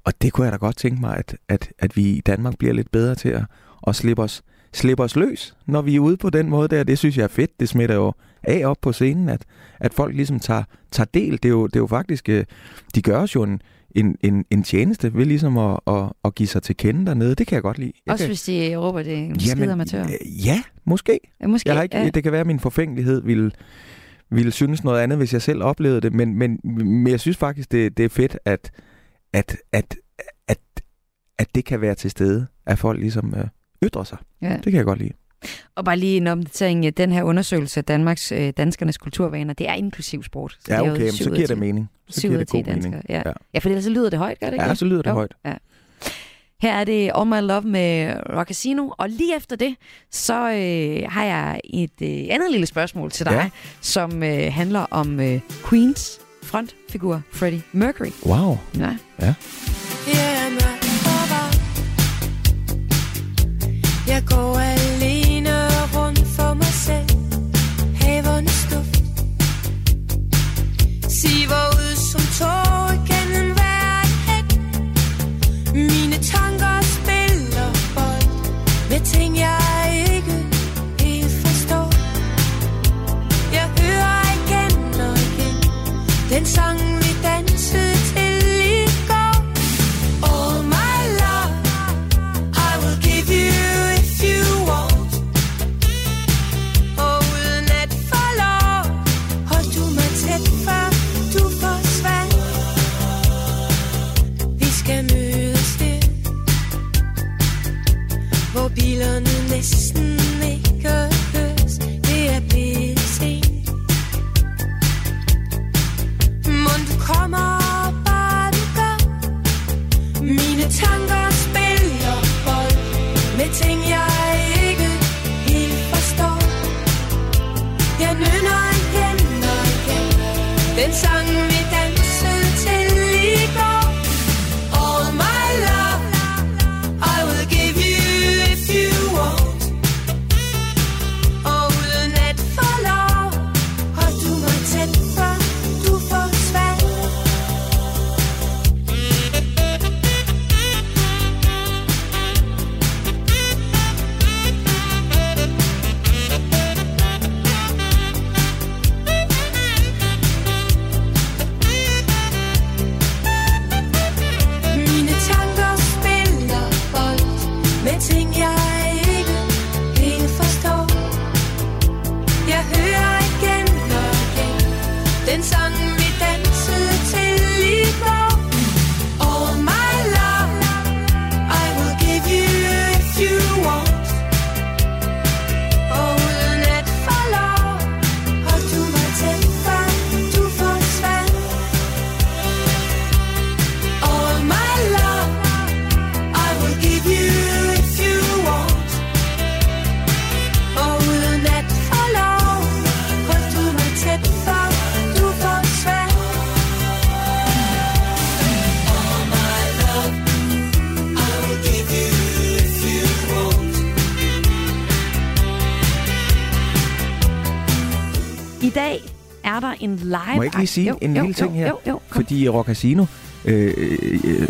Og det kunne jeg da godt tænke mig, at, at, at vi i Danmark bliver lidt bedre til at, at slippe, os, slippe os løs, når vi er ude på den måde der. Det synes jeg er fedt. Det smitter jo af op på scenen, at, at folk ligesom tager, tager del. Det er, jo, det er jo faktisk, øh, de gør os jo en, en, en, en tjeneste ved ligesom at, at, at give sig til kende dernede. Det kan jeg godt lide. Jeg Også kan, hvis de råber, det er en skide amatør. øh, ja, måske. Ja, måske. Jeg har ikke, ja. Det kan være, at min forfængelighed ville, ville synes noget andet, hvis jeg selv oplevede det, men, men, men jeg synes faktisk, det, det er fedt, at, at, at, at, at det kan være til stede, at folk ligesom øh, ytrer sig. Ja. Det kan jeg godt lide. Og bare lige en opdatering. Den her undersøgelse af Danmarks øh, danskernes kulturvaner, det er inklusiv sport. Så ja, okay, det så giver det mening. Så giver det god mening. Ja. ja. ja, for ellers så lyder det højt, gør det ikke? Ja, så lyder det jo. højt. Ja. Her er det All My Love med Rockasino, og lige efter det, så øh, har jeg et øh, andet lille spørgsmål til dig, ja. som øh, handler om øh, Queens frontfigur Freddie Mercury. Wow. Ja. ja. Jeg går lige sige Jo, en jo, lille ting jo, her? Jo, jo, kom. Fordi Rock Casino, øh, øh, øh,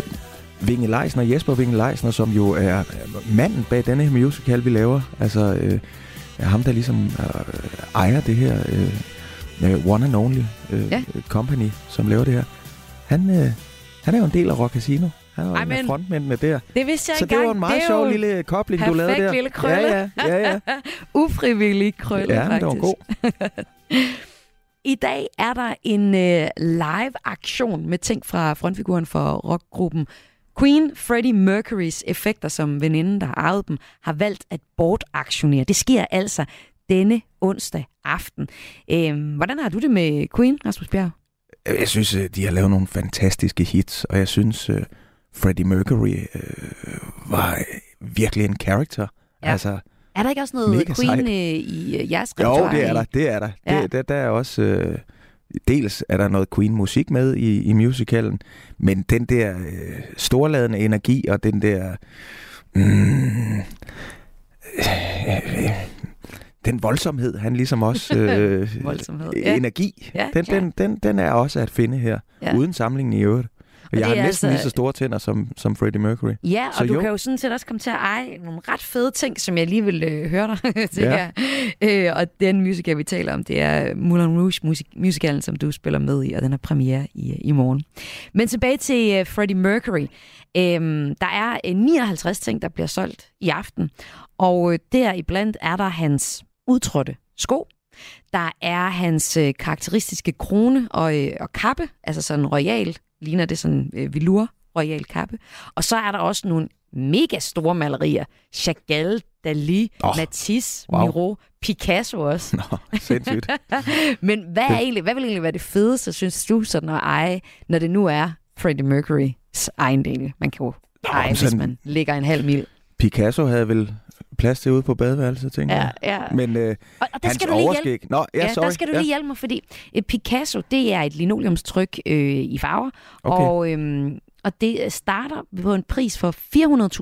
Vinge Leisner, Jesper Vinge Leisner, som jo er manden bag denne her musical, vi laver, altså øh, er ham, der ligesom øh, ejer det her øh, øh, One and Only øh, Ja. company, som laver det her. Han, øh, han er jo en del af Rock Casino. Han er jo Ej, men- frontmændene der. Det vidste jeg Så det var en meget sjov jo lille kobling, du lavede perfekt der. lille krølle. Ja, ja, ja, ja. Ufrivillig krølle, ja faktisk. det var god. I dag er der en øh, live-aktion med ting fra frontfiguren for rockgruppen Queen Freddie Mercurys effekter, som veninden, der har arvet dem, har valgt at bortaktionere. Det sker altså denne onsdag aften. Øhm, hvordan har du det med Queen, Rasmus Bjerg? Jeg synes, øh, de har lavet nogle fantastiske hits, og jeg synes, uh, Freddie Mercury uh, var øh, virkelig en character. Ja. Altså, Er der ikke også noget Mega Queen sejt. øh, i øh, jeres jo, repertoire? det er der, det er der. Ja. Det, der, der er også... Øh, dels er der noget Queen-musik med i, i musicalen, men den der øh, storladende energi og den der... Mm, øh, øh, den voldsomhed, han ligesom også... Øh, Voldsomhed, ja. Energi, Ja, den, klart. den, den, den er også at finde her, Ja. ja. uden sammenligning i øvrigt. Og jeg har er næsten altså- lige så store tænder som, som Freddie Mercury. Ja, og Så du jo. kan jo sådan set også komme til at eje nogle ret fede ting, som jeg lige vil øh, høre dig til Ja. her. Øh, og den musical, vi taler om, det er Moulin Rouge musik- musicalen, som du spiller med i, og den har premiere i, i morgen. Men tilbage til uh, Freddie Mercury. Øhm, der er øh, 59 ting, der bliver solgt i aften, og øh, deriblandt er der hans udtrådte sko, der er hans øh, karakteristiske krone og, øh, og kappe, altså sådan royal, ligner det sådan øh, velour royal kappe. Og så er der også nogle mega store malerier. Chagall, Dali, oh, Matisse, wow. Miro, Picasso også. Nå, sindssygt. Men hvad, er egentlig, hvad vil egentlig være det fedeste, synes du, sådan at eje, når det nu er Freddie Mercurys ejendel? Man kan jo eje, hvis man ligger en halv mil. Picasso havde vel plads til ude på badeværelset, tænker Ja, jeg. ja. Men øh, Og, og der skal du lige hjælpe overskæg... Nå, ja, Ja, sorry. der skal du ja. lige hjælpe mig, fordi øh, Picasso, det er et linoleumstryk øh, i farver, Okay. og, øhm, og det starter på en pris for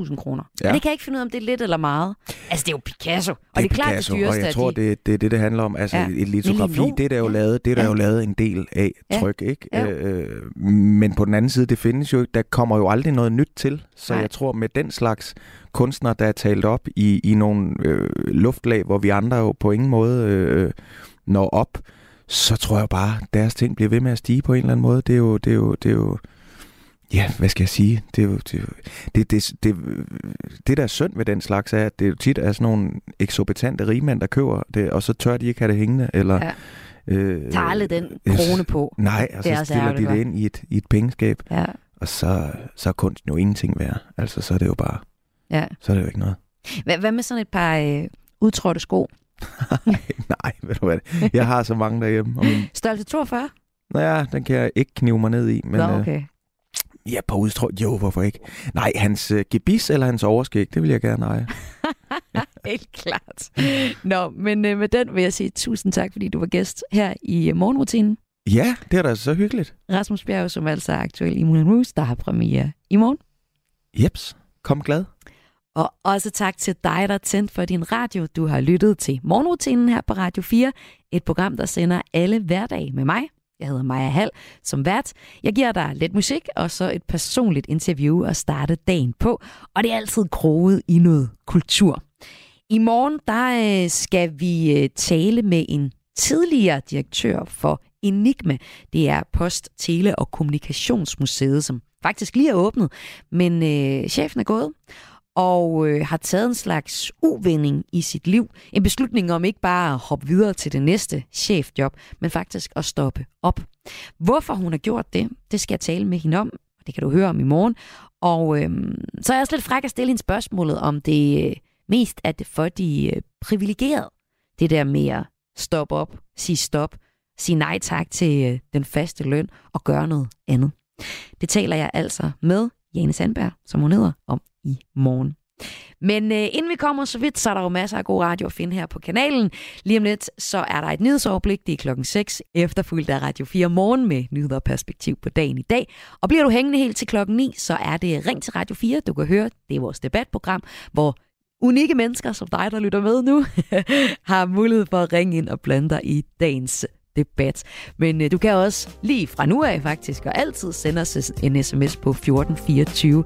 400.000 kroner. Ja. Ja. Og det kan jeg ikke finde ud af, om det er lidt eller meget. Altså, det er jo Picasso, og det er, Det er klart Picasso, det dyreste og jeg tror, de... det, det er det, det handler om. Altså Ja. ja. et litografi, det er der jo ja. lavet, det er der Ja. jo lavet en del af Ja. tryk, ikke? Ja. Øh, men på den anden side, det findes jo, der kommer jo aldrig noget nyt til. Så Nej. jeg tror, med den slags kunstnere, der er talt op i, i nogle øh, luftlag, hvor vi andre jo på ingen måde øh, når op, så tror jeg bare, at deres ting bliver ved med at stige på en eller anden måde. Det er jo, det er jo, det er jo ja, hvad skal jeg sige? Det, er jo, det, det, det, det, det, der er synd ved den slags, er, at det jo tit er sådan nogle eksorbitante rigmænd, der køber det, og så tør de ikke have det hængende, eller... Ja. Øh, Tager aldrig den øh, krone på. Nej, og så også stiller de det ind i et, i et pengeskab, Ja, og så, så er kunsten jo ingenting værd. Altså, så er det jo bare, ja. så er det jo ikke noget. Hvad, hvad med sådan et par øh, udtrådte sko? Nej, ved du hvad? Jeg har så mange derhjemme. Og min, Størrelse 42? nå ja, den kan jeg ikke knive mig ned i. Men, Nå, øh, okay. Ja, på udstrå. Jo, hvorfor ikke? Nej, hans øh, gebis eller hans overskæg, det vil jeg gerne eje. Helt klart. Nå, men øh, med den vil jeg sige tusind tak, fordi du var gæst her i øh, morgenrutinen. Ja, det er da så hyggeligt. Rasmus Bjerg, som altså er aktuel i Moulin Rouge, der har premiere i morgen. Jeps, kom glad. Og også tak til dig, der er tændt for din radio. Du har lyttet til morgenrutinen her på Radio 4. Et program, der sender alle hverdage med mig. Jeg hedder Maja Hall som vært. Jeg giver dig lidt musik og så et personligt interview at starte dagen på. Og det er altid kroget i noget kultur. I morgen der øh, skal vi øh, tale med en tidligere direktør for Enigma. Det er Post, Tele og Kommunikationsmuseet, som faktisk lige er åbnet, men øh, chefen er gået og øh, har taget en slags uvending i sit liv. En beslutning om ikke bare at hoppe videre til det næste chefjob, men faktisk at stoppe op. Hvorfor hun har gjort det, det skal jeg tale med hende om, og det kan du høre om i morgen. Og øh, så er jeg også lidt fræk at stille hende spørgsmålet, om det øh, mest er det for de øh, privilegerede. Det der med at stoppe op, sige stop, sige nej tak til øh, den faste løn og gøre noget andet. Det taler jeg altså med Jane Sandberg, som hun hedder, om i morgen. Men øh, inden vi kommer så vidt, så er der jo masser af god radio at finde her på kanalen. Lige om lidt, så er der et nyhedsoverblik. Det er klokken 6, efterfulgt af Radio 4 morgen med nyheder og perspektiv på dagen i dag. Og bliver du hængende helt til klokken 9, så er det Ring til Radio 4. Du kan høre, det er vores debatprogram, hvor unikke mennesker som dig, der lytter med nu, har mulighed for at ringe ind og blande dig i dagens debat. Men øh, du kan også lige fra nu af faktisk, og altid sende os en sms på 1424.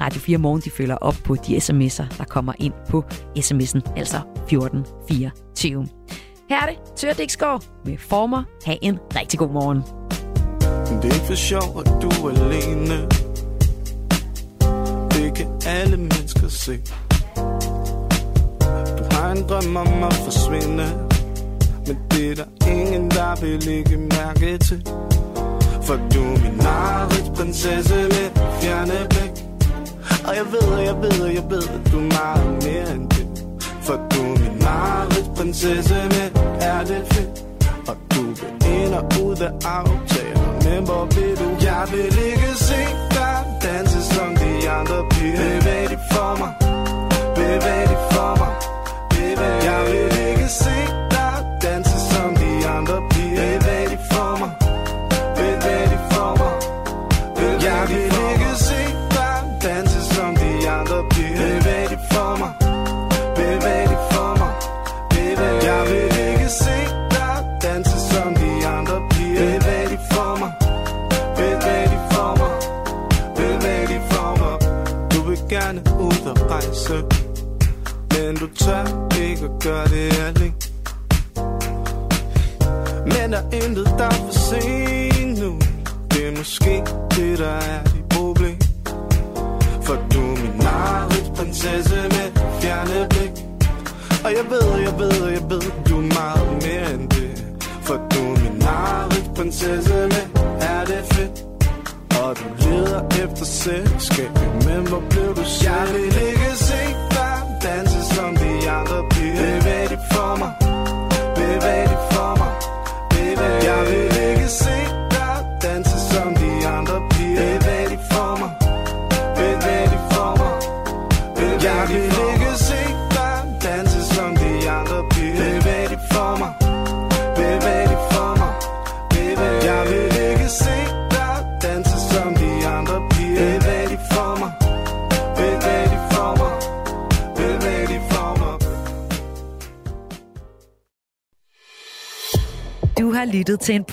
Radio 4 Morgen, de følger op på de sms'er, der kommer ind på sms'en, altså 1424. Her er det Tør Dixgaard med Former. Ha' en rigtig god morgen. Det er ikke for sjov, at du er alene Det kan alle mennesker se Du har en drøm om at forsvinde men det er der ingen, der vil lægge mærke til. For du er min prinsesse med fjerne blik. Og jeg ved, jeg ved, jeg ved, at du er meget mere end det. For du er min prinsesse med er det fedt og du vil ind og ud af aftaler Men hvor vil du? Jeg vil ikke se dig danse som de andre piger. Bevæg dig for mig. Bevæg dig for mig. Bevæg Jeg vil ikke se